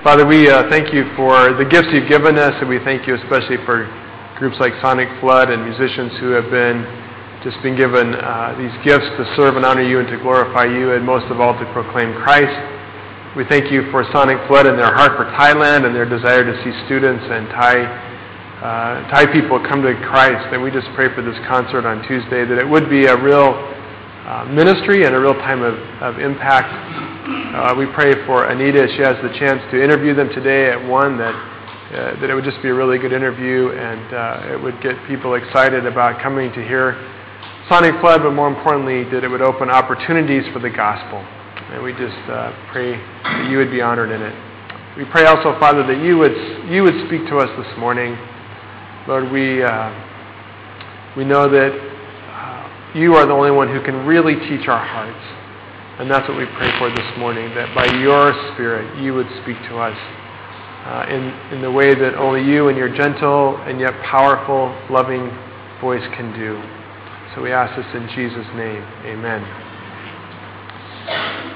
Father, we uh, thank you for the gifts you've given us, and we thank you especially for groups like Sonic Flood and musicians who have been just been given uh, these gifts to serve and honor you and to glorify you, and most of all to proclaim Christ. We thank you for Sonic Flood and their heart for Thailand and their desire to see students and Thai uh, Thai people come to Christ. And we just pray for this concert on Tuesday that it would be a real uh, ministry and a real time of, of impact. Uh, we pray for Anita she has the chance to interview them today at 1 that, uh, that it would just be a really good interview and uh, it would get people excited about coming to hear Sonic Flood, but more importantly, that it would open opportunities for the gospel. And we just uh, pray that you would be honored in it. We pray also, Father, that you would, you would speak to us this morning. Lord, we, uh, we know that you are the only one who can really teach our hearts. And that's what we pray for this morning, that by your Spirit you would speak to us uh, in, in the way that only you and your gentle and yet powerful, loving voice can do. So we ask this in Jesus' name. Amen.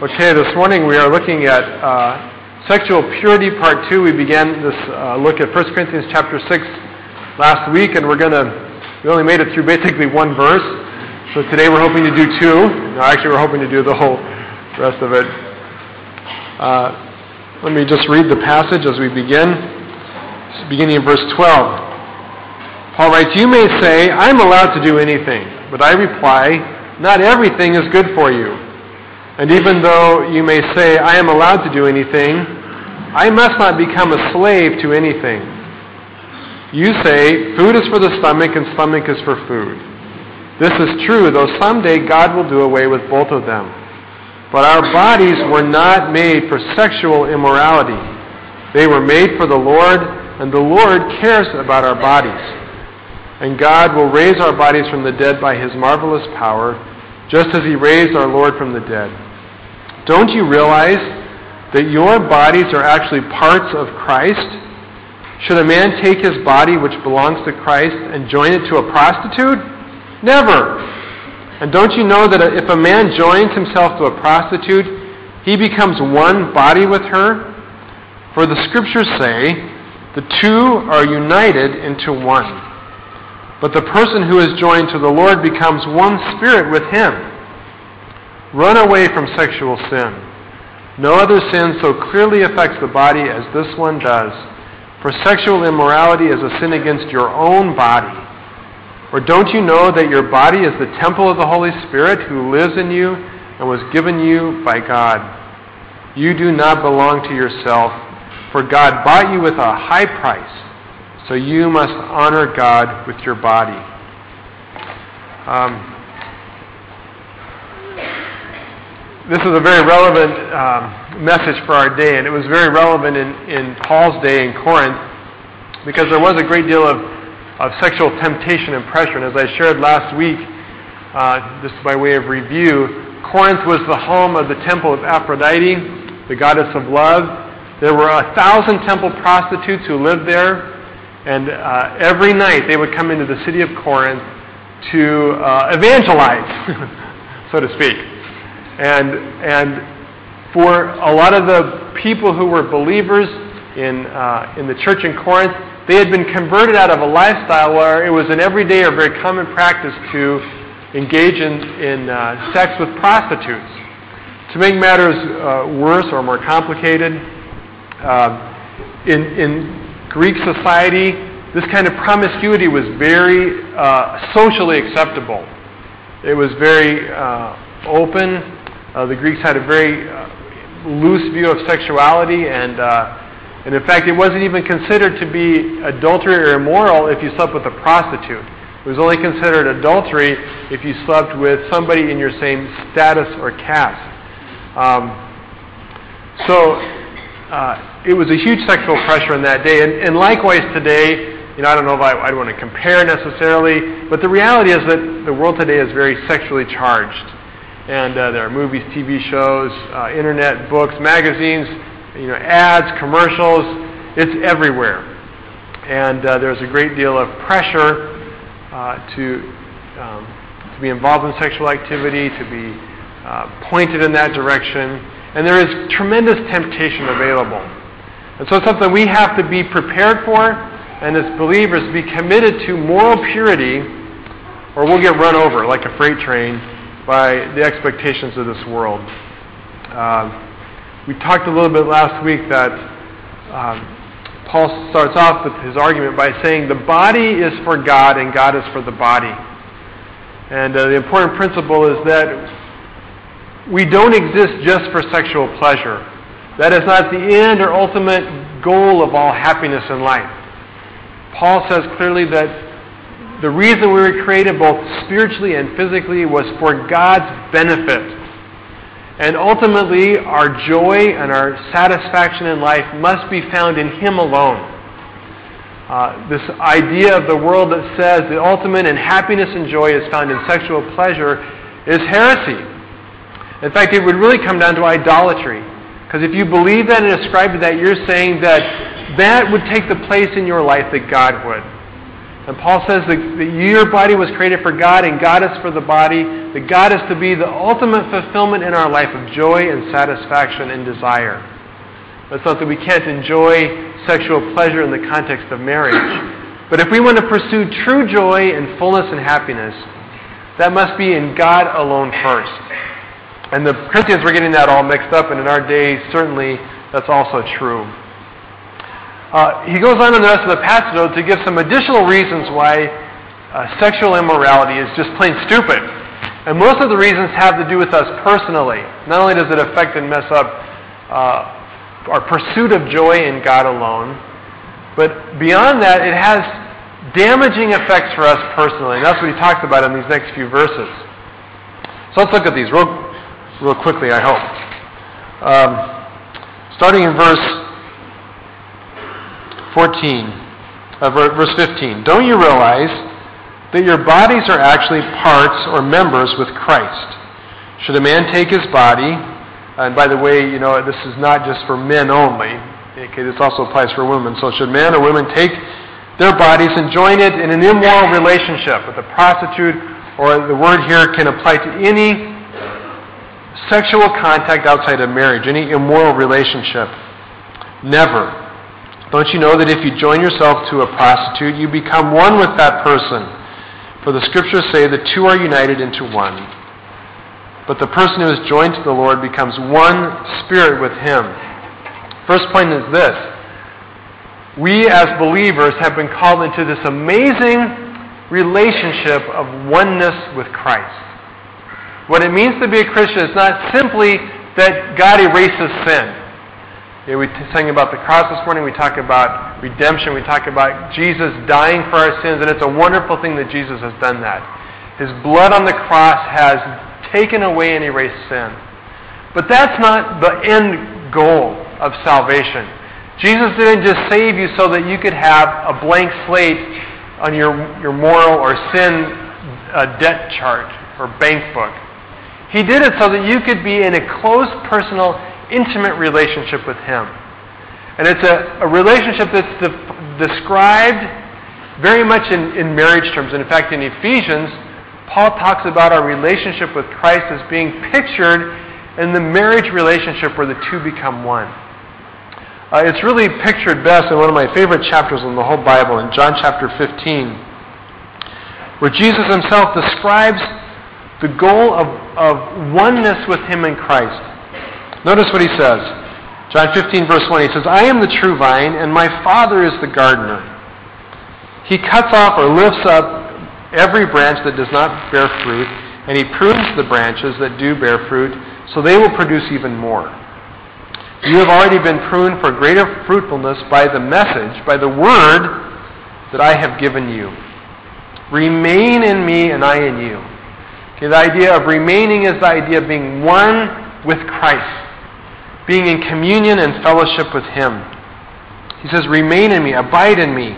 Okay, this morning we are looking at uh, sexual purity, part two. We began this uh, look at 1 Corinthians chapter 6 last week, and we're going to, we only made it through basically one verse. So today we're hoping to do two. No, actually, we're hoping to do the whole rest of it. Uh, let me just read the passage as we begin. It's Beginning in verse 12. Paul writes, You may say, I'm allowed to do anything. But I reply, Not everything is good for you. And even though you may say, I am allowed to do anything, I must not become a slave to anything. You say, food is for the stomach and stomach is for food. This is true, though someday God will do away with both of them. But our bodies were not made for sexual immorality. They were made for the Lord, and the Lord cares about our bodies. And God will raise our bodies from the dead by his marvelous power, just as he raised our Lord from the dead. Don't you realize that your bodies are actually parts of Christ? Should a man take his body, which belongs to Christ, and join it to a prostitute? Never. And don't you know that if a man joins himself to a prostitute, he becomes one body with her? For the scriptures say, the two are united into one. But the person who is joined to the Lord becomes one spirit with him. Run away from sexual sin. No other sin so clearly affects the body as this one does. For sexual immorality is a sin against your own body. Or don't you know that your body is the temple of the Holy Spirit who lives in you and was given you by God? You do not belong to yourself, for God bought you with a high price. So you must honor God with your body. Um, this is a very relevant um, message for our day, and it was very relevant in, in Paul's day in Corinth because there was a great deal of, of sexual temptation and pressure. And as I shared last week, uh, just by way of review, Corinth was the home of the temple of Aphrodite, the goddess of love. There were a thousand temple prostitutes who lived there, and uh, every night they would come into the city of Corinth to uh, evangelize, so to speak. And, and for a lot of the people who were believers in, uh, in the church in Corinth, they had been converted out of a lifestyle where it was an everyday or very common practice to engage in, in uh, sex with prostitutes. To make matters uh, worse or more complicated, uh, in, in Greek society, this kind of promiscuity was very uh, socially acceptable. It was very uh, open uh, the Greeks had a very loose view of sexuality, and, and in fact, it wasn't even considered to be adultery or immoral if you slept with a prostitute. It was only considered adultery if you slept with somebody in your same status or caste. Um, so uh, it was a huge sexual pressure in that day. And, and likewise today, you know, I don't know if I, I don't want to compare necessarily, but the reality is that the world today is very sexually charged and uh, there are movies, TV shows, uh, internet, books, magazines, you know, ads, commercials. It's everywhere, and uh, there's a great deal of pressure uh, to um, to be involved in sexual activity, to be uh, pointed in that direction, and there is tremendous temptation available. And so it's something we have to be prepared for, and as believers, be committed to moral purity, or we'll get run over like a freight train by the expectations of this world. Uh, we talked a little bit last week that um, Paul starts off with his argument by saying the body is for God and God is for the body. And uh, the important principle is that we don't exist just for sexual pleasure. That is not the end or ultimate goal of all happiness in life. Paul says clearly that the reason we were created both spiritually and physically was for God's benefit. And ultimately, our joy and our satisfaction in life must be found in Him alone. Uh, this idea of the world that says the ultimate in happiness and joy is found in sexual pleasure is heresy. In fact, it would really come down to idolatry. Because if you believe that and ascribe to that, you're saying that that would take the place in your life that God would. And Paul says that, that your body was created for God and God is for the body, that God is to be the ultimate fulfillment in our life of joy and satisfaction and desire. That's not that we can't enjoy sexual pleasure in the context of marriage. But if we want to pursue true joy and fullness and happiness, that must be in God alone first. And the Corinthians were getting that all mixed up, and in our day, certainly that's also true. Uh, he goes on in the rest of the passage, though, to give some additional reasons why uh, sexual immorality is just plain stupid. And most of the reasons have to do with us personally. Not only does it affect and mess up uh, our pursuit of joy in God alone, but beyond that, it has damaging effects for us personally. And that's what he talks about in these next few verses. So let's look at these real, real quickly, I hope. Um, starting in verse 14, uh, verse 15. Don't you realize that your bodies are actually parts or members with Christ? Should a man take his body, and by the way, you know, this is not just for men only, okay, this also applies for women. So should men or women take their bodies and join it in an immoral relationship with a prostitute, or the word here can apply to any sexual contact outside of marriage, any immoral relationship? Never. Don't you know that if you join yourself to a prostitute, you become one with that person? For the scriptures say the two are united into one. But the person who is joined to the Lord becomes one spirit with him. First point is this. We as believers have been called into this amazing relationship of oneness with Christ. What it means to be a Christian is not simply that God erases sin. Yeah, we sang about the cross this morning. We talk about redemption. We talk about Jesus dying for our sins, and it's a wonderful thing that Jesus has done that. His blood on the cross has taken away and erased sin. But that's not the end goal of salvation. Jesus didn't just save you so that you could have a blank slate on your, your moral or sin uh, debt chart or bank book. He did it so that you could be in a close personal intimate relationship with Him. And it's a, a relationship that's de- described very much in, in marriage terms. And in fact, in Ephesians, Paul talks about our relationship with Christ as being pictured in the marriage relationship where the two become one. Uh, it's really pictured best in one of my favorite chapters in the whole Bible, in John chapter 15, where Jesus himself describes the goal of, of oneness with him in Christ. Notice what he says. John 15, verse 1. He says, I am the true vine, and my Father is the gardener. He cuts off or lifts up every branch that does not bear fruit, and he prunes the branches that do bear fruit, so they will produce even more. You have already been pruned for greater fruitfulness by the message, by the word that I have given you. Remain in me, and I in you. Okay, the idea of remaining is the idea of being one with Christ being in communion and fellowship with Him. He says, Remain in me, abide in me.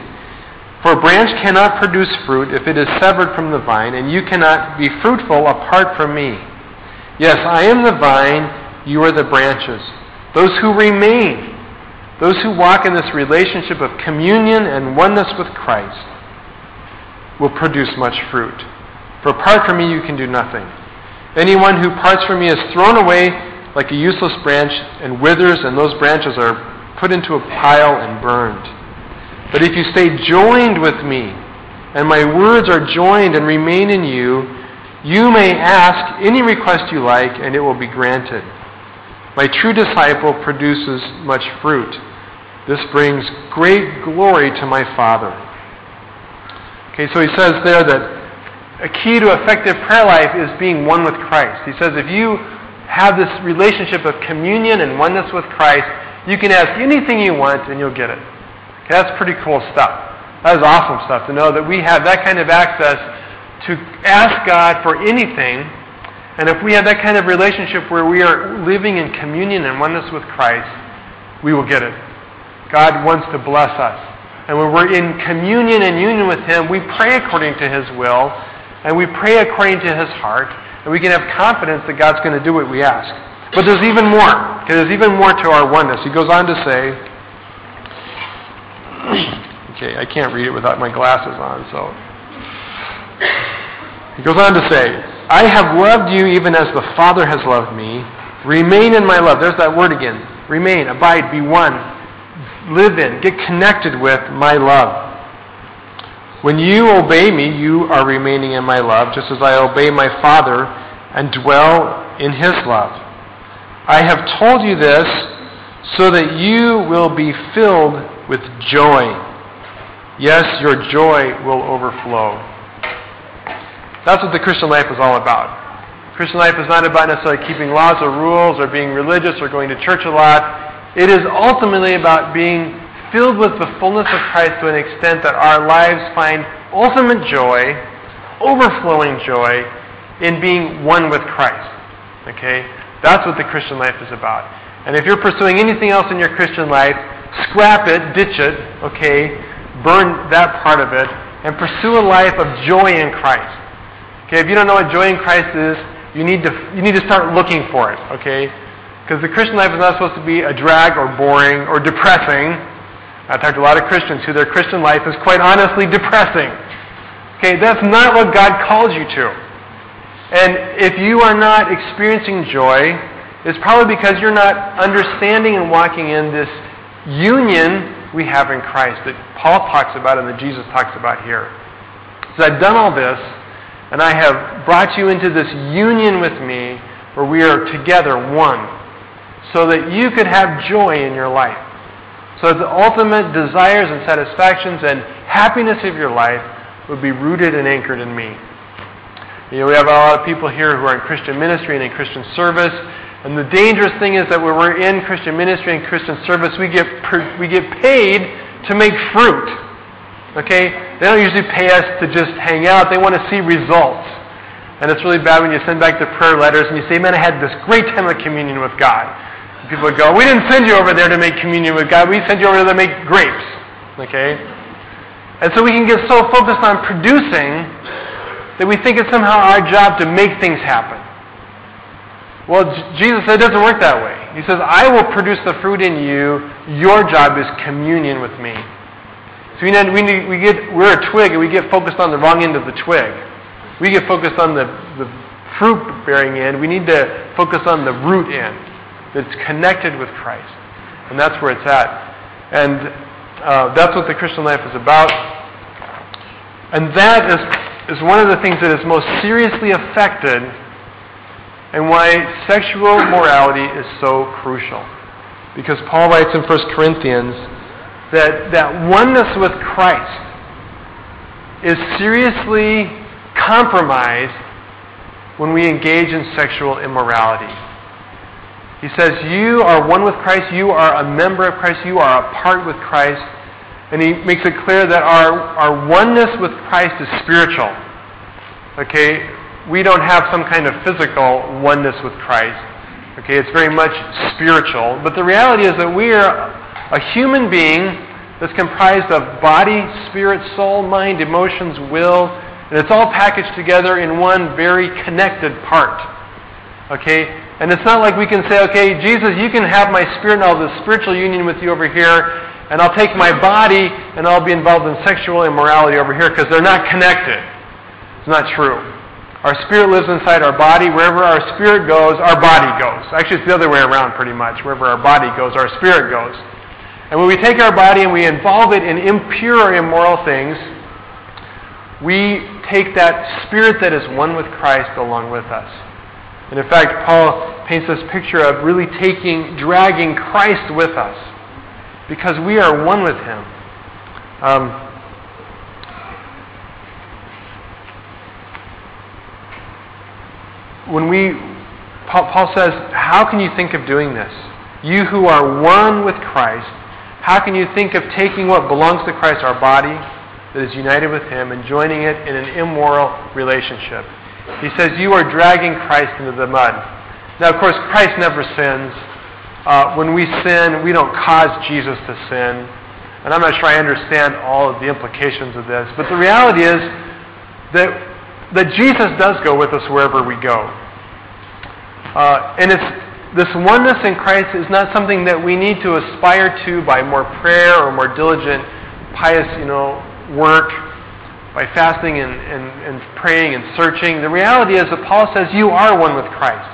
For a branch cannot produce fruit if it is severed from the vine, and you cannot be fruitful apart from me. Yes, I am the vine, you are the branches. Those who remain, those who walk in this relationship of communion and oneness with Christ, will produce much fruit. For apart from me, you can do nothing. Anyone who parts from me is thrown away like a useless branch and withers, and those branches are put into a pile and burned. But if you stay joined with me, and my words are joined and remain in you, you may ask any request you like, and it will be granted. My true disciple produces much fruit. This brings great glory to my Father. Okay, so he says there that a key to effective prayer life is being one with Christ. He says if you have this relationship of communion and oneness with Christ, you can ask anything you want and you'll get it. Okay, that's pretty cool stuff. That is awesome stuff to know that we have that kind of access to ask God for anything. And if we have that kind of relationship where we are living in communion and oneness with Christ, we will get it. God wants to bless us. And when we're in communion and union with Him, we pray according to His will, and we pray according to His heart, and we can have confidence that God's going to do what we ask. But there's even more. Okay, there's even more to our oneness. He goes on to say, okay, I can't read it without my glasses on, so. He goes on to say, I have loved you even as the Father has loved me. Remain in my love. There's that word again. Remain, abide, be one. Live in, get connected with my love. When you obey me, you are remaining in my love, just as I obey my Father and dwell in his love. I have told you this so that you will be filled with joy. Yes, your joy will overflow. That's what the Christian life is all about. Christian life is not about necessarily keeping laws or rules or being religious or going to church a lot. It is ultimately about being filled with the fullness of Christ to an extent that our lives find ultimate joy, overflowing joy, in being one with Christ. Okay? That's what the Christian life is about. And if you're pursuing anything else in your Christian life, scrap it, ditch it, okay? Burn that part of it, and pursue a life of joy in Christ. Okay, if you don't know what joy in Christ is, you need to you need to start looking for it, okay? Because the Christian life is not supposed to be a drag or boring or depressing. I've talked to a lot of Christians who their Christian life is quite honestly depressing. Okay, that's not what God called you to. And if you are not experiencing joy, it's probably because you're not understanding and walking in this union we have in Christ that Paul talks about and that Jesus talks about here. So I've done all this, and I have brought you into this union with me where we are together one, so that you could have joy in your life. So that the ultimate desires and satisfactions and happiness of your life would be rooted and anchored in me. You know, we have a lot of people here who are in Christian ministry and in Christian service. And the dangerous thing is that when we're in Christian ministry and Christian service, we get, we get paid to make fruit. Okay? They don't usually pay us to just hang out. They want to see results. And it's really bad when you send back the prayer letters and you say, man, I had this great time of communion with God. People would go, we didn't send you over there to make communion with God. We sent you over there to make grapes. Okay? And so we can get so focused on producing that we think it's somehow our job to make things happen. Well, Jesus said it doesn't work that way. He says, I will produce the fruit in you. Your job is communion with me. So we, need, we, need, we get, we're a twig and we get focused on the wrong end of the twig. We get focused on the, the fruit bearing end. We need to focus on the root end that's connected with Christ. And that's where it's at. And uh, that's what the Christian life is about. And that is, is one of the things that is most seriously affected and why sexual morality is so crucial. Because Paul writes in 1 Corinthians that, that oneness with Christ is seriously compromised when we engage in sexual immorality. He says, You are one with Christ, you are a member of Christ, you are a part with Christ. And he makes it clear that our, our oneness with Christ is spiritual. Okay? We don't have some kind of physical oneness with Christ. Okay? It's very much spiritual. But the reality is that we are a human being that's comprised of body, spirit, soul, mind, emotions, will, and it's all packaged together in one very connected part. Okay? And it's not like we can say, okay, Jesus, you can have my spirit and all this spiritual union with you over here, and I'll take my body and I'll be involved in sexual immorality over here because they're not connected. It's not true. Our spirit lives inside our body. Wherever our spirit goes, our body goes. Actually, it's the other way around pretty much. Wherever our body goes, our spirit goes. And when we take our body and we involve it in impure or immoral things, we take that spirit that is one with Christ along with us. And in fact, Paul paints this picture of really taking, dragging Christ with us because we are one with Him. Um, when we, Paul, Paul says, How can you think of doing this? You who are one with Christ, how can you think of taking what belongs to Christ, our body, that is united with Him, and joining it in an immoral relationship? He says, You are dragging Christ into the mud. Now, of course, Christ never sins. Uh, when we sin, we don't cause Jesus to sin. And I'm not sure I understand all of the implications of this. But the reality is that, that Jesus does go with us wherever we go. Uh, and it's, this oneness in Christ is not something that we need to aspire to by more prayer or more diligent, pious, you know, work by fasting and, and, and praying and searching. The reality is that Paul says you are one with Christ.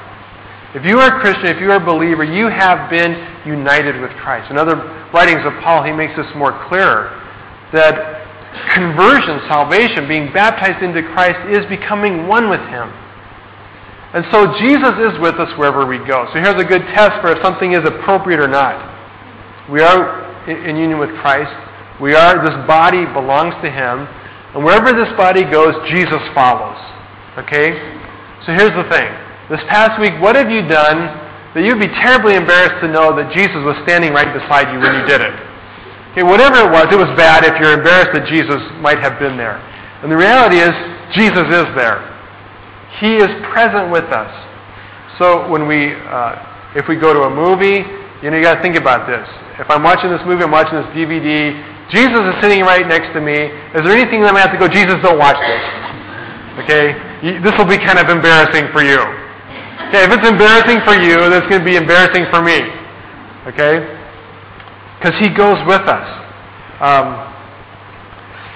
If you are a Christian, if you are a believer, you have been united with Christ. In other writings of Paul, he makes this more clear that conversion, salvation, being baptized into Christ is becoming one with Him. And so Jesus is with us wherever we go. So here's a good test for if something is appropriate or not. We are in union with Christ. We are, this body belongs to Him. And wherever this body goes, Jesus follows. Okay? So here's the thing. This past week, what have you done that you'd be terribly embarrassed to know that Jesus was standing right beside you when you did it? Okay, whatever it was, it was bad if you're embarrassed that Jesus might have been there. And the reality is, Jesus is there. He is present with us. So when we, uh, if we go to a movie, you know, you got to think about this. If I'm watching this movie, I'm watching this DVD, Jesus is sitting right next to me. Is there anything that I have to go, Jesus, don't watch this? Okay? This will be kind of embarrassing for you. Okay, if it's embarrassing for you, that's going to be embarrassing for me. Okay? Because He goes with us. Um,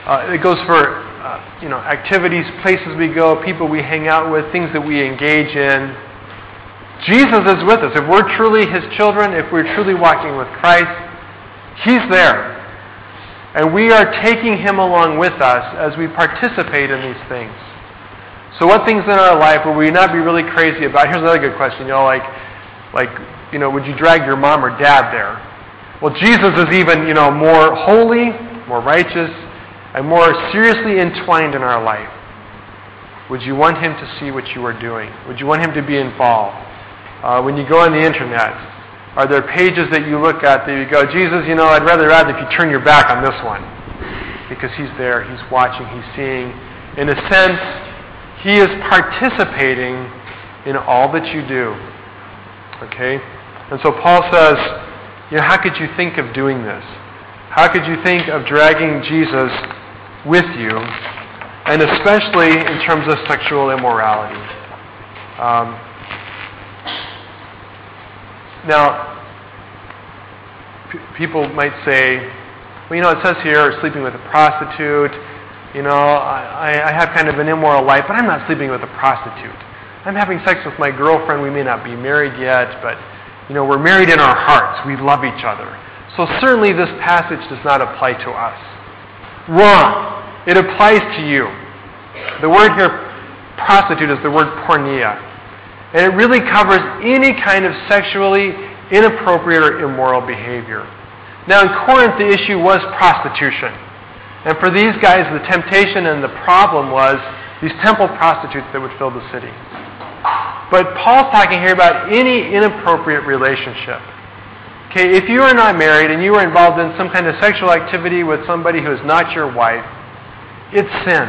uh, it goes for uh, you know activities, places we go, people we hang out with, things that we engage in. Jesus is with us. If we're truly His children, if we're truly walking with Christ, He's there. And we are taking Him along with us as we participate in these things. So, what things in our life would we not be really crazy about? Here's another good question. You know, like, like, you know, would you drag your mom or dad there? Well, Jesus is even, you know, more holy, more righteous, and more seriously entwined in our life. Would you want Him to see what you are doing? Would you want Him to be involved? Uh, when you go on the internet, are there pages that you look at that you go, Jesus, you know, I'd rather rather if you turn your back on this one. Because he's there, he's watching, he's seeing. In a sense, he is participating in all that you do. Okay? And so Paul says, you know, how could you think of doing this? How could you think of dragging Jesus with you? And especially in terms of sexual immorality. Um, now, people might say, well, you know, it says here, sleeping with a prostitute. You know, I, I have kind of an immoral life, but I'm not sleeping with a prostitute. I'm having sex with my girlfriend. We may not be married yet, but, you know, we're married in our hearts. We love each other. So certainly this passage does not apply to us. Wrong. It applies to you. The word here, prostitute, is the word porneia. And it really covers any kind of sexually inappropriate or immoral behavior. Now, in Corinth, the issue was prostitution. And for these guys, the temptation and the problem was these temple prostitutes that would fill the city. But Paul's talking here about any inappropriate relationship. Okay, if you are not married and you are involved in some kind of sexual activity with somebody who is not your wife, it's sin.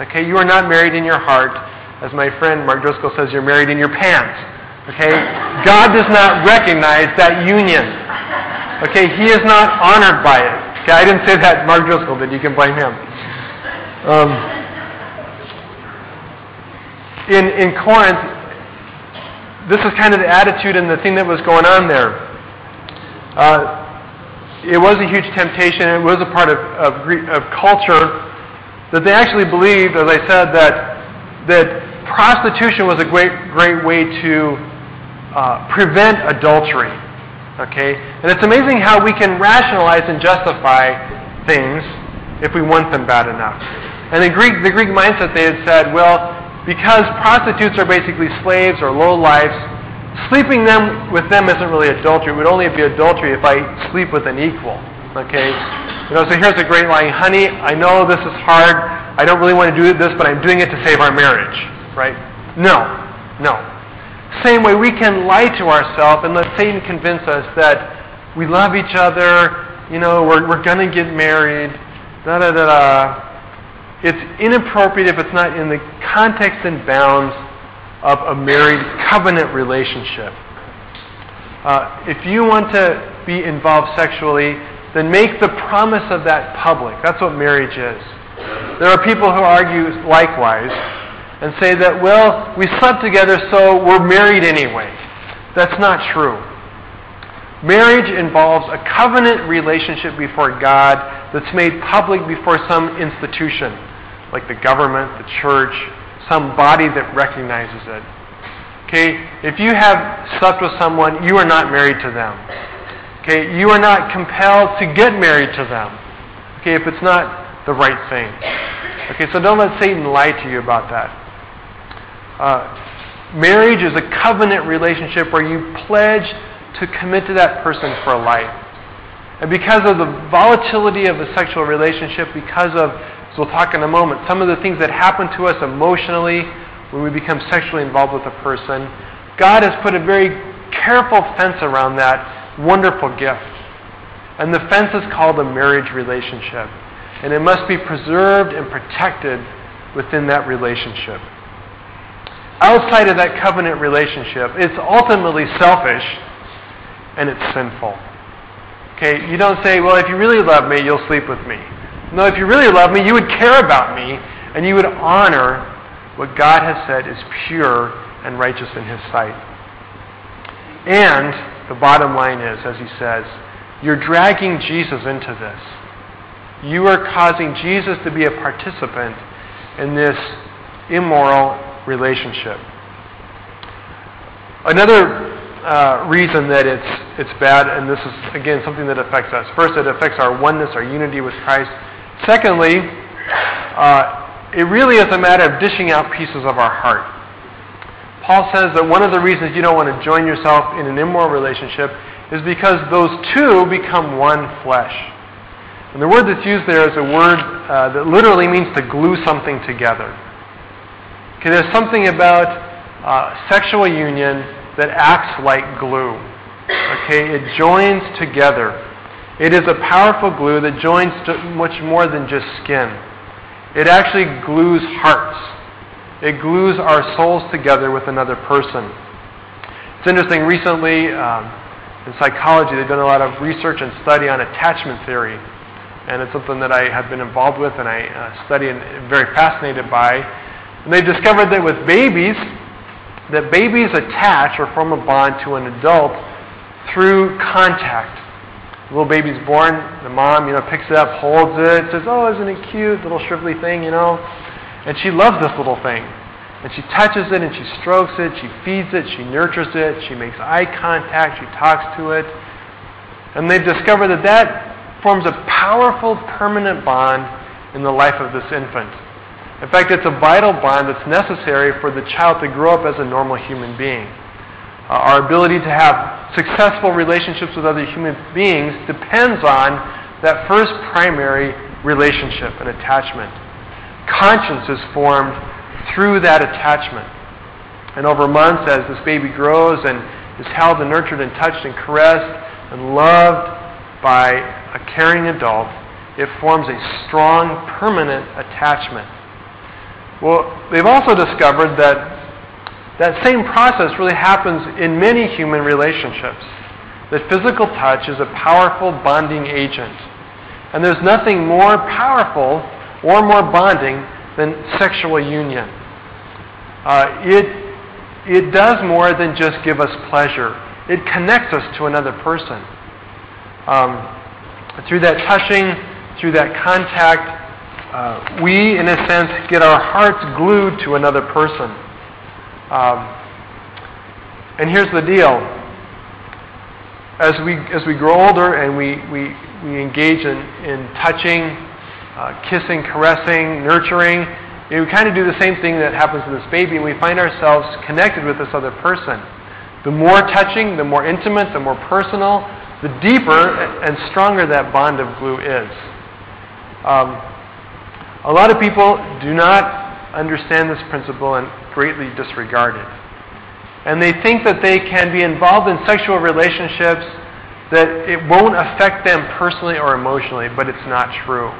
Okay, you are not married in your heart. As my friend Mark Driscoll says, you're married in your pants. Okay? God does not recognize that union. Okay? He is not honored by it. Okay? I didn't say that. Mark Driscoll did. You can blame him. Um, in, in Corinth, this is kind of the attitude and the thing that was going on there. Uh, it was a huge temptation. It was a part of, of, of culture that they actually believed, as I said, that that prostitution was a great, great way to uh, prevent adultery. Okay? And it's amazing how we can rationalize and justify things if we want them bad enough. And the Greek, the Greek mindset, they had said, well, because prostitutes are basically slaves or low lives, sleeping them with them isn't really adultery. It would only be adultery if I sleep with an equal. Okay? You know, so here's a great line. Honey, I know this is hard. I don't really want to do this, but I'm doing it to save our marriage. Right? No. No. Same way, we can lie to ourselves and let Satan convince us that we love each other, you know, we're, we're going to get married, da da da da. It's inappropriate if it's not in the context and bounds of a married covenant relationship. Uh, if you want to be involved sexually, then make the promise of that public. That's what marriage is. There are people who argue likewise and say that, well, we slept together, so we're married anyway. That's not true. Marriage involves a covenant relationship before God that's made public before some institution, like the government, the church, some body that recognizes it. Okay? If you have slept with someone, you are not married to them. Okay? You are not compelled to get married to them. Okay? If it's not the right thing. Okay, so don't let Satan lie to you about that. Uh, marriage is a covenant relationship where you pledge to commit to that person for life. And because of the volatility of the sexual relationship, because of, as we'll talk in a moment, some of the things that happen to us emotionally when we become sexually involved with a person, God has put a very careful fence around that wonderful gift. And the fence is called a marriage relationship. And it must be preserved and protected within that relationship outside of that covenant relationship, it's ultimately selfish and it's sinful. Okay, you don't say, well, if you really love me, you'll sleep with me. No, if you really love me, you would care about me and you would honor what God has said is pure and righteous in His sight. And the bottom line is, as He says, you're dragging Jesus into this. You are causing Jesus to be a participant in this immoral relationship. Another uh, reason that it's, it's bad, and this is, again, something that affects us. First, it affects our oneness, our unity with Christ. Secondly, uh, it really is a matter of dishing out pieces of our heart. Paul says that one of the reasons you don't want to join yourself in an immoral relationship is because those two become one flesh. And the word that's used there is a word uh, that literally means to glue something together. Okay, there's something about uh, sexual union that acts like glue. Okay, it joins together. It is a powerful glue that joins much more than just skin. It actually glues hearts. It glues our souls together with another person. It's interesting, recently um, in psychology, they've done a lot of research and study on attachment theory. And it's something that I have been involved with and I uh, study and very fascinated by. And they discovered that with babies, that babies attach or form a bond to an adult through contact. The little baby's born, the mom, you know, picks it up, holds it, says, "Oh, isn't it cute, little shrivelly thing, you know?" And she loves this little thing. And she touches it and she strokes it, she feeds it, she nurtures it, she makes eye contact, she talks to it. And they've discovered that that forms a powerful, permanent bond in the life of this infant. In fact, it's a vital bond that's necessary for the child to grow up as a normal human being. Uh, our ability to have successful relationships with other human beings depends on that first primary relationship and attachment. Conscience is formed through that attachment. And over months, as this baby grows and is held and nurtured and touched and caressed and loved by a caring adult, it forms a strong, permanent attachment. Well, they've also discovered that that same process really happens in many human relationships. That physical touch is a powerful bonding agent. And there's nothing more powerful or more bonding than sexual union. Uh, it, it does more than just give us pleasure, it connects us to another person. Um, through that touching, through that contact, uh, we, in a sense, get our hearts glued to another person. Um, and here's the deal as we as we grow older and we we, we engage in in touching, uh, kissing, caressing, nurturing, you know, we kind of do the same thing that happens to this baby, and we find ourselves connected with this other person. The more touching, the more intimate, the more personal, the deeper and stronger that bond of glue is. Um, a lot of people do not understand this principle and greatly disregard it. And they think that they can be involved in sexual relationships that it won't affect them personally or emotionally, but it's not true.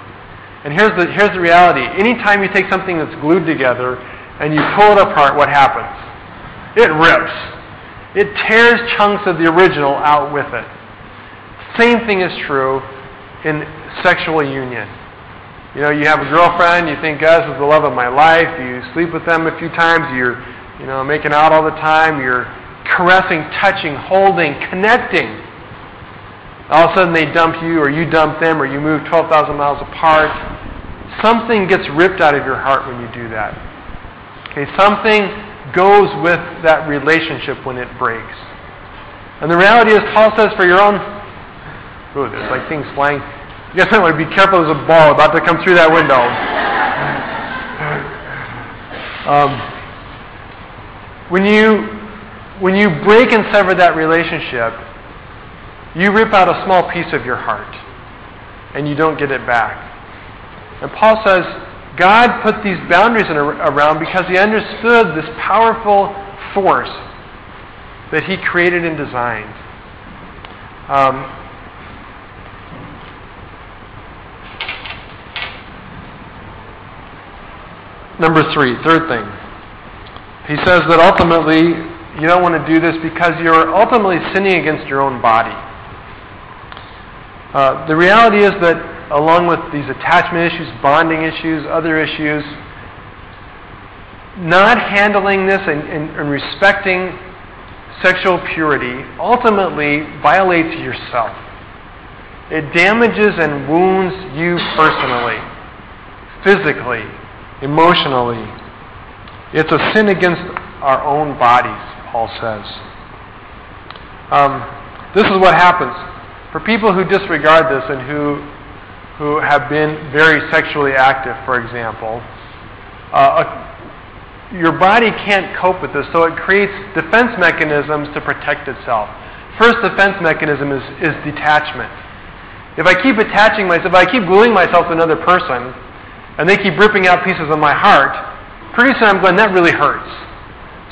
And here's the, here's the reality. Anytime you take something that's glued together and you pull it apart, what happens? It rips. It tears chunks of the original out with it. Same thing is true in sexual union. You know, you have a girlfriend, you think, God, is the love of my life. You sleep with them a few times, you're, you know, making out all the time, you're caressing, touching, holding, connecting. All of a sudden they dump you, or you dump them, or you move 12,000 miles apart. Something gets ripped out of your heart when you do that. Okay, something goes with that relationship when it breaks. And the reality is, Paul says, for your own. Ooh, there's like things flying. You guys want to be careful. There's a ball about to come through that window. Um, when you when you break and sever that relationship, you rip out a small piece of your heart, and you don't get it back. And Paul says God put these boundaries in, around because He understood this powerful force that He created and designed. Um, Number three, third thing. He says that ultimately you don't want to do this because you're ultimately sinning against your own body. Uh, the reality is that along with these attachment issues, bonding issues, other issues, not handling this and, and, and respecting sexual purity ultimately violates yourself. It damages and wounds you personally, physically, emotionally. It's a sin against our own bodies, Paul says. Um, this is what happens. For people who disregard this and who, who have been very sexually active, for example, uh, a, your body can't cope with this, so it creates defense mechanisms to protect itself. First defense mechanism is, is detachment. If I keep attaching myself, if I keep gluing myself to another person, and they keep ripping out pieces of my heart, pretty soon I'm going, that really hurts.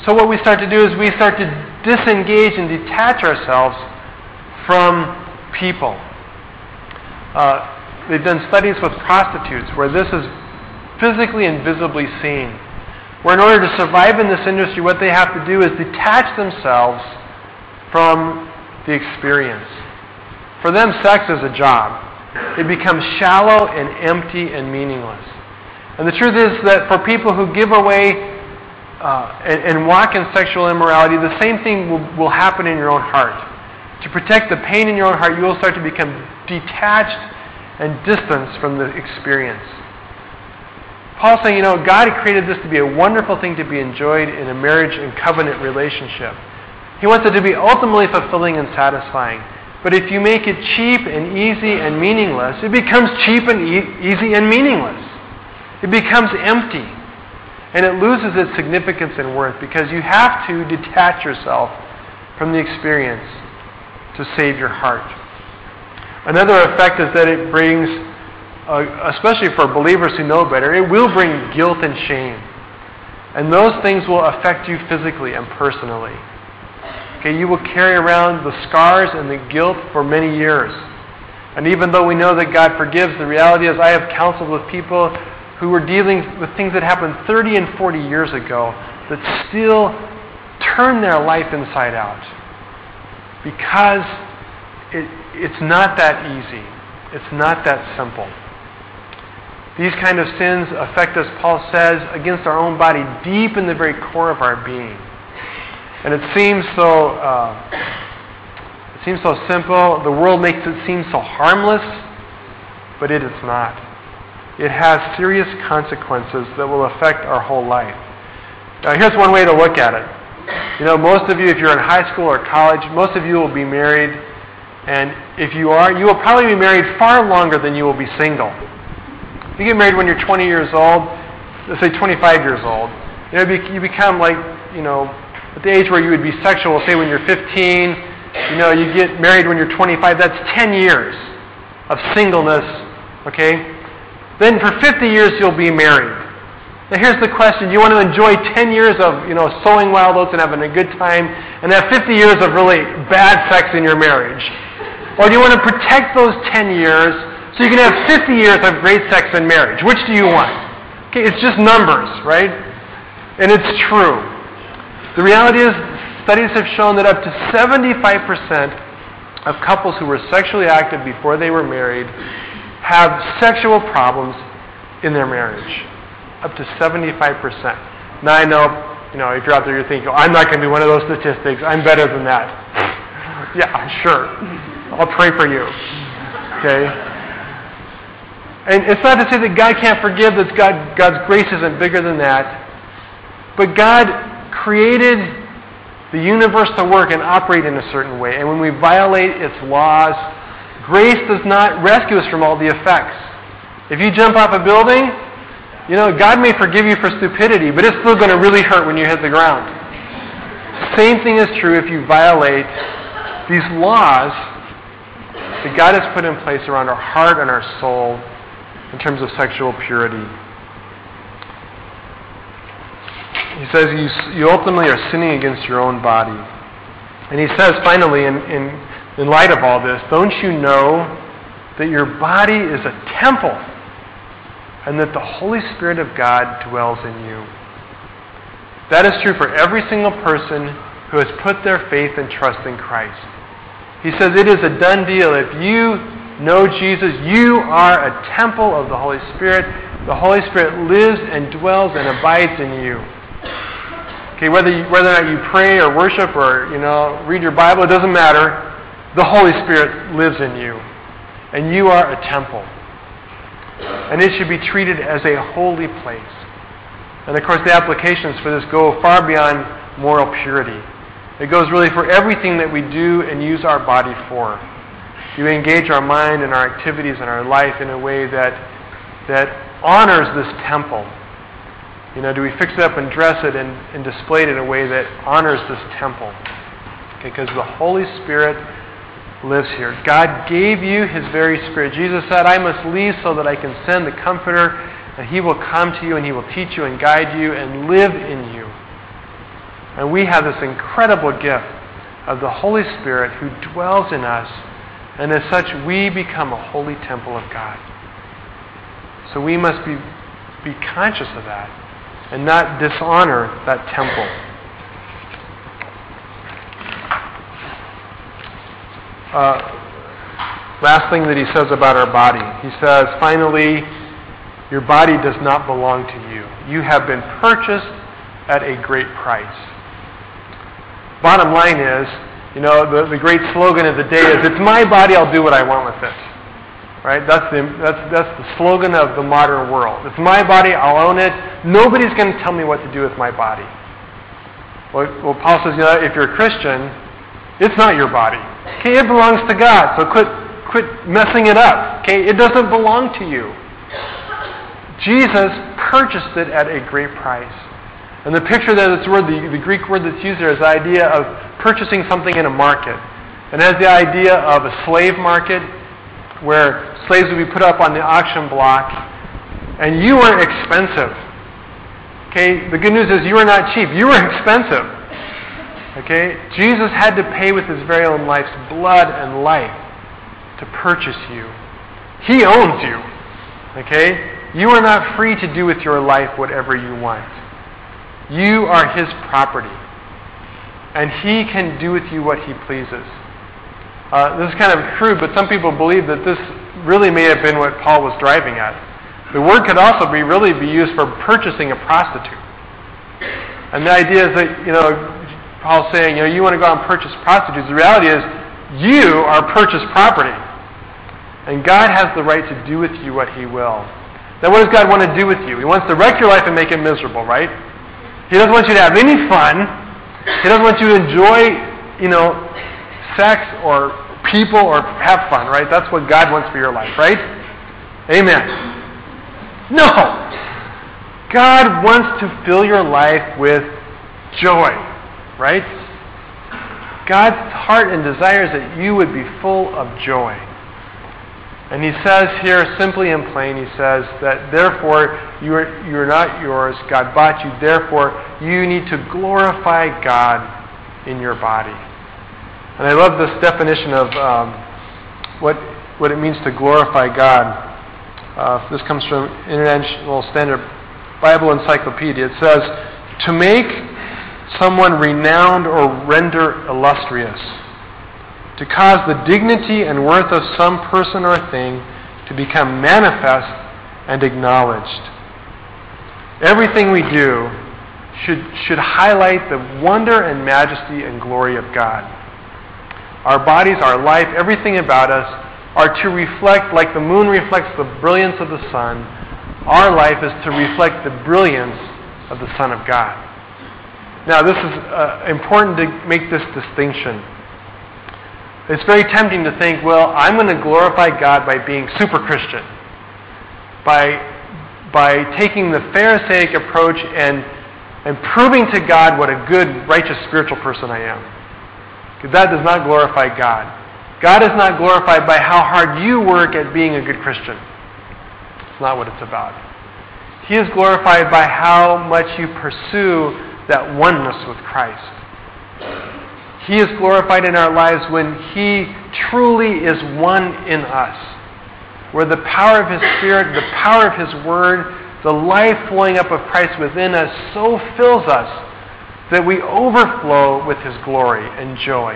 So what we start to do is we start to disengage and detach ourselves from people. Uh, they've done studies with prostitutes where this is physically and visibly seen. Where in order to survive in this industry, what they have to do is detach themselves from the experience. For them, sex is a job. It becomes shallow and empty and meaningless. And the truth is that for people who give away uh, and, and, walk in sexual immorality, the same thing will, will happen in your own heart. To protect the pain in your own heart, you will start to become detached and distanced from the experience. Paul's saying, you know, God created this to be a wonderful thing to be enjoyed in a marriage and covenant relationship. He wants it to be ultimately fulfilling and satisfying. But if you make it cheap and easy and meaningless, it becomes cheap and e- easy and meaningless. It becomes empty. And it loses its significance and worth because you have to detach yourself from the experience to save your heart. Another effect is that it brings, uh, especially for believers who know better, it will bring guilt and shame. And those things will affect you physically and personally. Okay, you will carry around the scars and the guilt for many years. And even though we know that God forgives, the reality is I have counseled with people who were dealing with things that happened 30 and 40 years ago that still turn their life inside out. Because it, it's not that easy. It's not that simple. These kind of sins affect us, Paul says, against our own body, deep in the very core of our being. And it seems so uh, it seems so simple. The world makes it seem so harmless, but it is not. It has serious consequences that will affect our whole life. Now, here's one way to look at it. You know, most of you, if you're in high school or college, most of you will be married, And if you are, you will probably be married far longer than you will be single. If you get married when you're 20 years old, let's say 25 years old, you know, you become like, you know, at the age where you would be sexual, say when you're 15, you know, you get married when you're 25, that's 10 years of singleness, okay? Then for 50 years you'll be married. Now here's the question. Do you want to enjoy 10 years of, you know, sowing wild oats and having a good time and have 50 years of really bad sex in your marriage? Or do you want to protect those 10 years so you can have 50 years of great sex in marriage? Which do you want? Okay, it's just numbers, right? And it's true. The reality is, studies have shown that up to 75% of couples who were sexually active before they were married have sexual problems in their marriage up to 75%. Now I know, you know, if you're out there, you're thinking, I'm not going to be one of those statistics. I'm better than that. yeah, sure. I'll pray for you. Okay? And it's not to say that God can't forgive, that God, God's grace isn't bigger than that. But God created the universe to work and operate in a certain way. And when we violate its laws, grace does not rescue us from all the effects. If you jump off a building, you know, God may forgive you for stupidity, but it's still going to really hurt when you hit the ground. Same thing is true if you violate these laws that God has put in place around our heart and our soul in terms of sexual purity. He says you, you ultimately are sinning against your own body. And he says finally, in, in, in light of all this, don't you know that your body is a temple and that the Holy Spirit of God dwells in you. That is true for every single person who has put their faith and trust in Christ. He says it is a done deal. If you know Jesus, you are a temple of the Holy Spirit. The Holy Spirit lives and dwells and abides in you. Okay, whether you, whether or not you pray or worship or you know read your Bible, it doesn't matter. The Holy Spirit lives in you, and you are a temple and it should be treated as a holy place. And of course, the applications for this go far beyond moral purity. It goes really for everything that we do and use our body for. We engage our mind and our activities and our life in a way that, that honors this temple? You know, do we fix it up and dress it and, and display it in a way that honors this temple? Because the Holy Spirit lives here. God gave you His very Spirit. Jesus said, I must leave so that I can send the Comforter, and He will come to you and He will teach you and guide you and live in you. And we have this incredible gift of the Holy Spirit who dwells in us, and as such, we become a holy temple of God. So we must be, be conscious of that and not dishonor that temple. Uh, last thing that he says about our body. He says, finally, your body does not belong to you. You have been purchased at a great price. Bottom line is, you know, the, the great slogan of the day is, it's my body, I'll do what I want with it. Right? That's the, that's, that's the slogan of the modern world. It's my body, I'll own it. Nobody's going to tell me what to do with my body. Well, well Paul says, you know, if you're a Christian, it's not your body. Okay, it belongs to God. So quit quit messing it up. Okay, it doesn't belong to you. Jesus purchased it at a great price. And the picture that it's word, the, the Greek word that's used there is the idea of purchasing something in a market. And has the idea of a slave market where slaves would be put up on the auction block and you were expensive. Okay, the good news is you were not cheap. You were expensive. Okay? Jesus had to pay with his very own life's blood and life to purchase you. He owns you. Okay? You are not free to do with your life whatever you want. You are his property. And he can do with you what he pleases. Uh, this is kind of crude, but some people believe that this really may have been what Paul was driving at. The word could also be really be used for purchasing a prostitute. And the idea is that, you know, Paul's saying, you know, you want to go out and purchase prostitutes. The reality is, you are purchased property. And God has the right to do with you what He will. Now, what does God want to do with you? He wants to wreck your life and make it miserable, right? He doesn't want you to have any fun. He doesn't want you to enjoy, you know, sex or people or have fun, right? That's what God wants for your life, right? Amen. No. God wants to fill your life with joy, right? God's heart and desire is that you would be full of joy. And he says here, simply and plain, he says that therefore you are, you are not yours. God bought you. Therefore, you need to glorify God in your body. And I love this definition of um, what, what it means to glorify God. Uh, this comes from International Standard Bible Encyclopedia. It says, to make someone renowned or render illustrious to cause the dignity and worth of some person or thing to become manifest and acknowledged. Everything we do should, should highlight the wonder and majesty and glory of God. Our bodies, our life, everything about us are to reflect, like the moon reflects the brilliance of the sun, our life is to reflect the brilliance of the Son of God. Now, this is uh, important to make this distinction. It's very tempting to think, well, I'm going to glorify God by being super Christian, by, by taking the Pharisaic approach and, and proving to God what a good, righteous, spiritual person I am. That does not glorify God. God is not glorified by how hard you work at being a good Christian. It's not what it's about. He is glorified by how much you pursue that oneness with Christ. He is glorified in our lives when He truly is one in us. Where the power of His Spirit, the power of His Word, the life flowing up of Christ within us so fills us that we overflow with His glory and joy.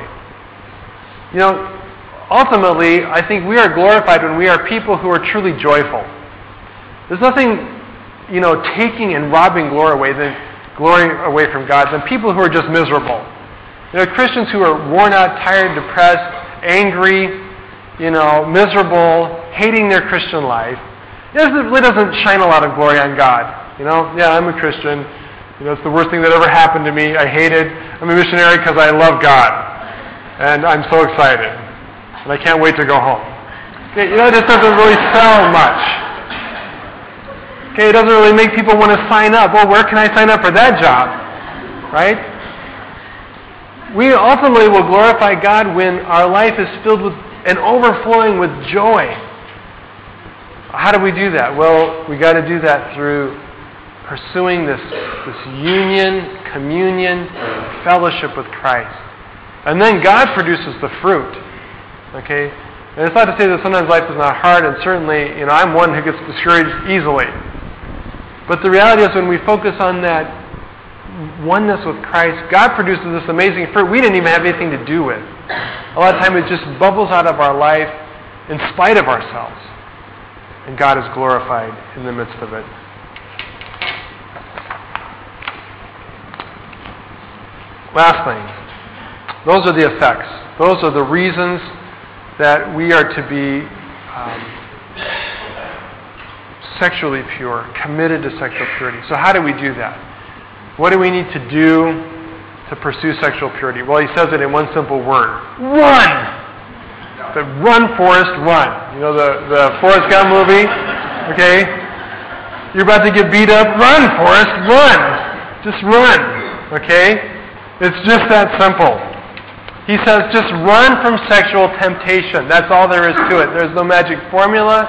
You know, ultimately, I think we are glorified when we are people who are truly joyful. There's nothing, you know, taking and robbing glory away than glory away from God than people who are just miserable. You know, Christians who are worn out, tired, depressed, angry, you know, miserable, hating their Christian life, it really doesn't shine a lot of glory on God. You know, yeah, I'm a Christian. You know, it's the worst thing that ever happened to me. I hate it. I'm a missionary because I love God. And I'm so excited. And I can't wait to go home. You know, this doesn't really sell much. Okay, it doesn't really make people want to sign up. Well, where can I sign up for that job? Right? we ultimately will glorify God when our life is filled with and overflowing with joy. How do we do that? Well, we got to do that through pursuing this, this union, communion, fellowship with Christ. And then God produces the fruit. Okay? And it's not to say that sometimes life is not hard, and certainly, you know, I'm one who gets discouraged easily. But the reality is when we focus on that oneness with Christ, God produces this amazing fruit we didn't even have anything to do with. A lot of times it just bubbles out of our life in spite of ourselves. And God is glorified in the midst of it. Last thing. Those are the effects. Those are the reasons that we are to be um, sexually pure, committed to sexual purity. So, how do we do that? What do we need to do to pursue sexual purity? Well, he says it in one simple word run! The run, Forrest, run. You know the, the Forrest Gump movie? Okay? You're about to get beat up. Run, Forrest, run! Just run. Okay? It's just that simple. He says, just run from sexual temptation. That's all there is to it. There's no magic formula.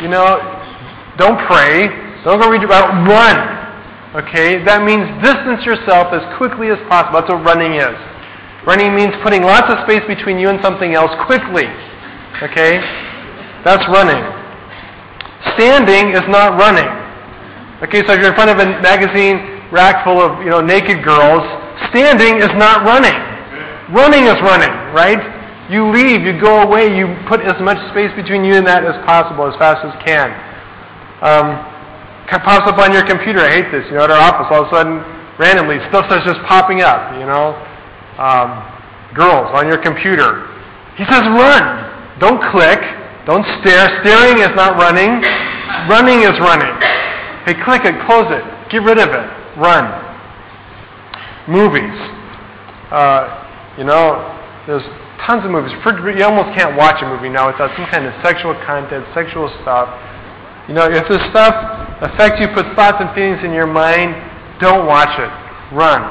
You know, don't pray. Don't go read about run. Okay? That means distance yourself as quickly as possible. That's what running is. Running means putting lots of space between you and something else quickly. Okay? That's running. Standing is not running. Okay, so if you're in front of a magazine rack full of, you know, naked girls, standing is not running. Running is running, right? You leave, you go away, you put as much space between you and that as possible, as fast as can. Um, pops up on your computer. I hate this. You know, at our office, all of a sudden, randomly, stuff starts just popping up. You know, um, girls on your computer. He says, run. Don't click. Don't stare. Staring is not running. Running is running. Hey, click it. Close it. Get rid of it. Run. Movies. Uh, you know, there's tons of movies. You almost can't watch a movie now without some kind of sexual content, sexual stuff. You know, if this stuff affects you, puts thoughts and feelings in your mind, don't watch it. Run.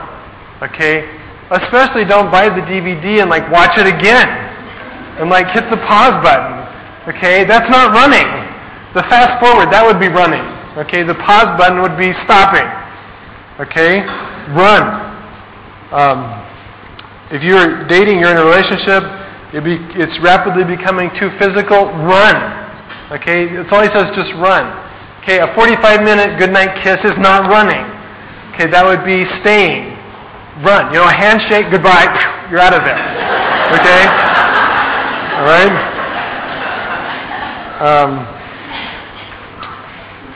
Okay? Especially don't buy the DVD and like watch it again. And like hit the pause button. Okay? That's not running. The fast forward, that would be running. Okay? The pause button would be stopping. Okay? Run. Um, if you're dating, you're in a relationship, it be, it's rapidly becoming too physical, run. Okay? It's all he says, just run. Okay, a 45 minute goodnight kiss is not running. Okay, that would be staying. Run. You know, a handshake, goodbye, you're out of there. Okay? All right? Um,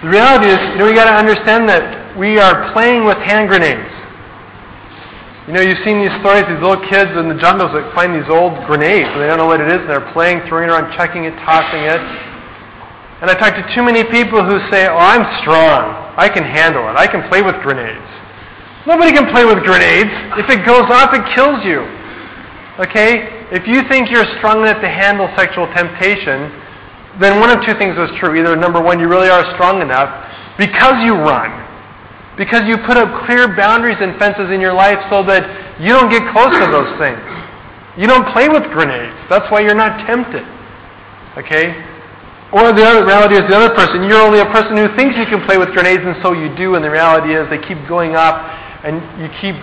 the reality is, you know, we got to understand that we are playing with hand grenades. You know, you've seen these stories, these little kids in the jungles that find these old grenades and they don't know what it is and they're playing, throwing it around, checking it, tossing it. And I talk to too many people who say, Oh, I'm strong. I can handle it. I can play with grenades. Nobody can play with grenades. If it goes off, it kills you. Okay? If you think you're strong enough to handle sexual temptation, then one of two things is true. Either number one, you really are strong enough because you run because you put up clear boundaries and fences in your life so that you don't get close to those things. You don't play with grenades. That's why you're not tempted. Okay? Or the other reality is the other person. You're only a person who thinks you can play with grenades, and so you do, and the reality is they keep going up, and you keep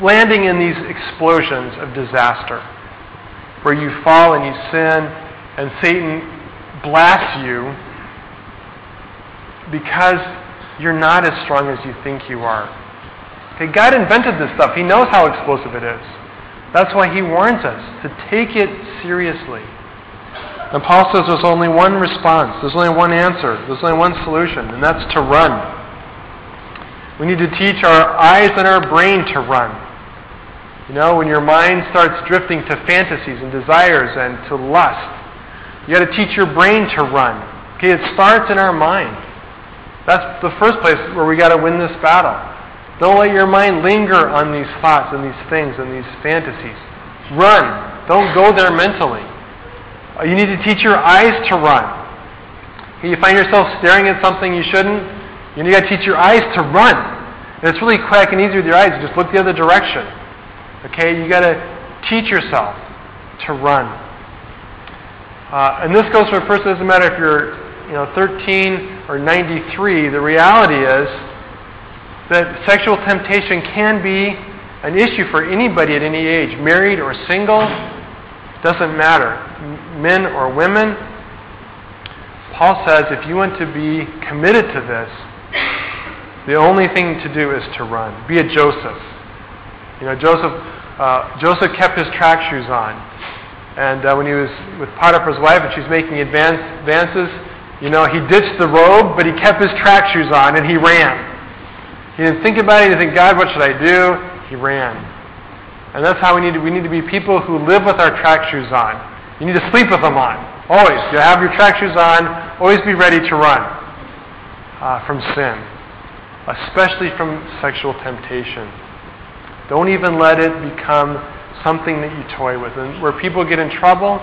landing in these explosions of disaster where you fall and you sin, and Satan blasts you because you're not as strong as you think you are. Okay, God invented this stuff. He knows how explosive it is. That's why He warns us to take it seriously. And Paul says there's only one response, there's only one answer, there's only one solution, and that's to run. We need to teach our eyes and our brain to run. You know, when your mind starts drifting to fantasies and desires and to lust, you got to teach your brain to run. Okay, it starts in our mind. That's the first place where we got to win this battle. Don't let your mind linger on these thoughts and these things and these fantasies. Run. Don't go there mentally. You need to teach your eyes to run. You find yourself staring at something you shouldn't, you got to teach your eyes to run. And it's really quick and easy with your eyes. You just look the other direction. Okay? You got to teach yourself to run. Uh, and this goes for a person. It doesn't matter if you're you know, 13 or 93, the reality is that sexual temptation can be an issue for anybody at any age, married or single, doesn't matter, men or women. Paul says if you want to be committed to this, the only thing to do is to run. Be a Joseph. You know, Joseph, uh, Joseph kept his track shoes on. And uh, when he was with Potiphar's wife and she's making advance, advances, you know, he ditched the robe, but he kept his track shoes on and he ran. He didn't think about it. He didn't think, God, what should I do? He ran. And that's how we need to, we need to be people who live with our track shoes on. You need to sleep with them on. Always. You have your track shoes on. Always be ready to run uh, from sin, especially from sexual temptation. Don't even let it become something that you toy with. And where people get in trouble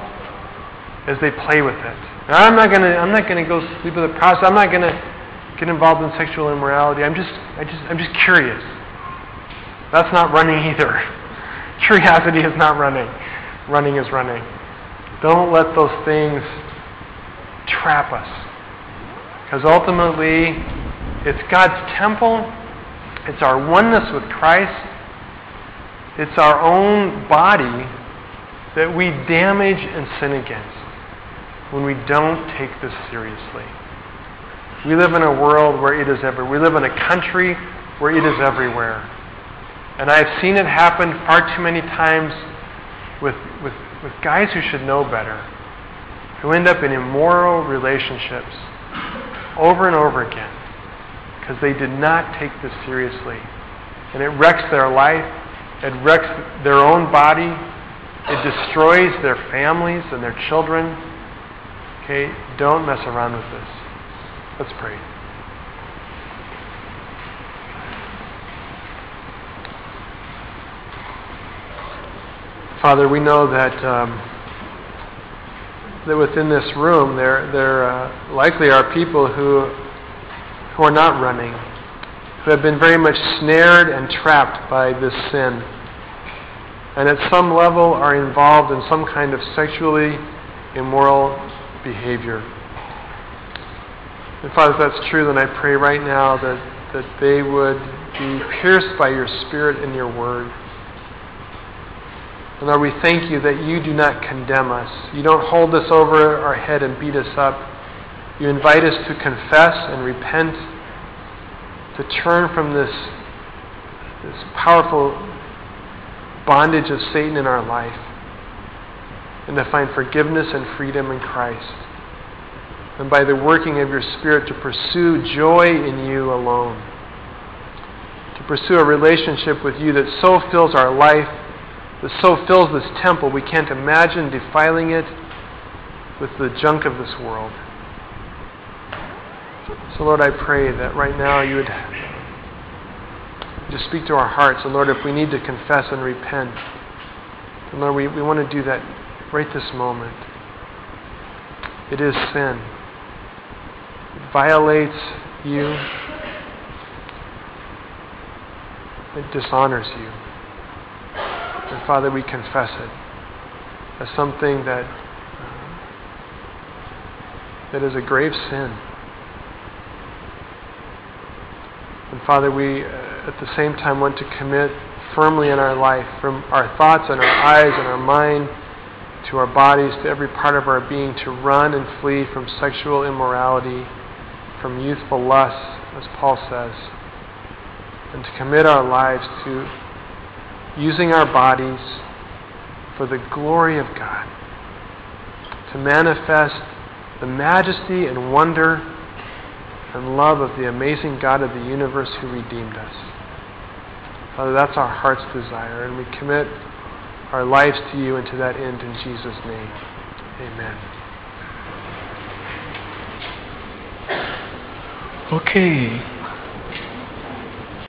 is they play with it. Now, I'm not gonna I'm not gonna go sleep with a prostitute. I'm not gonna get involved in sexual immorality. I'm just I just I'm just curious. That's not running either. Curiosity is not running. Running is running. Don't let those things trap us. Because ultimately, it's God's temple, it's our oneness with Christ, it's our own body that we damage and sin against when we don't take this seriously. We live in a world where it is everywhere. We live in a country where it is everywhere. And I've seen it happen far too many times with, with, with guys who should know better, who end up in immoral relationships over and over again because they did not take this seriously. And it wrecks their life, it wrecks their own body, it destroys their families and their children. Okay? Don't mess around with this. Let's pray. Father, we know that um, that within this room there there uh, likely are people who who are not running, who have been very much snared and trapped by this sin, and at some level are involved in some kind of sexually immoral behavior. And Father, if that's true, then I pray right now that, that they would be pierced by your Spirit and your word. And Lord, we thank you that you do not condemn us. You don't hold us over our head and beat us up. You invite us to confess and repent, to turn from this, this powerful bondage of Satan in our life, and to find forgiveness and freedom in Christ. And by the working of your Spirit, to pursue joy in you alone. To pursue a relationship with you that so fills our life, that so fills this temple, we can't imagine defiling it with the junk of this world. So, Lord, I pray that right now you would just speak to our hearts. And, Lord, if we need to confess and repent, and Lord, we, we want to do that right this moment. It is sin. It violates you. It dishonors you. And Father, we confess it as something that uh, that is a grave sin. And Father, we uh, at the same time want to commit firmly in our life, from our thoughts and our eyes and our mind to our bodies, to every part of our being, to run and flee from sexual immorality, from youthful lust, as Paul says, and to commit our lives to using our bodies for the glory of God, to manifest the majesty and wonder and love of the amazing God of the universe who redeemed us. Father, that's our heart's desire, and we commit our lives to you and to that end in Jesus' name. Amen. Okay.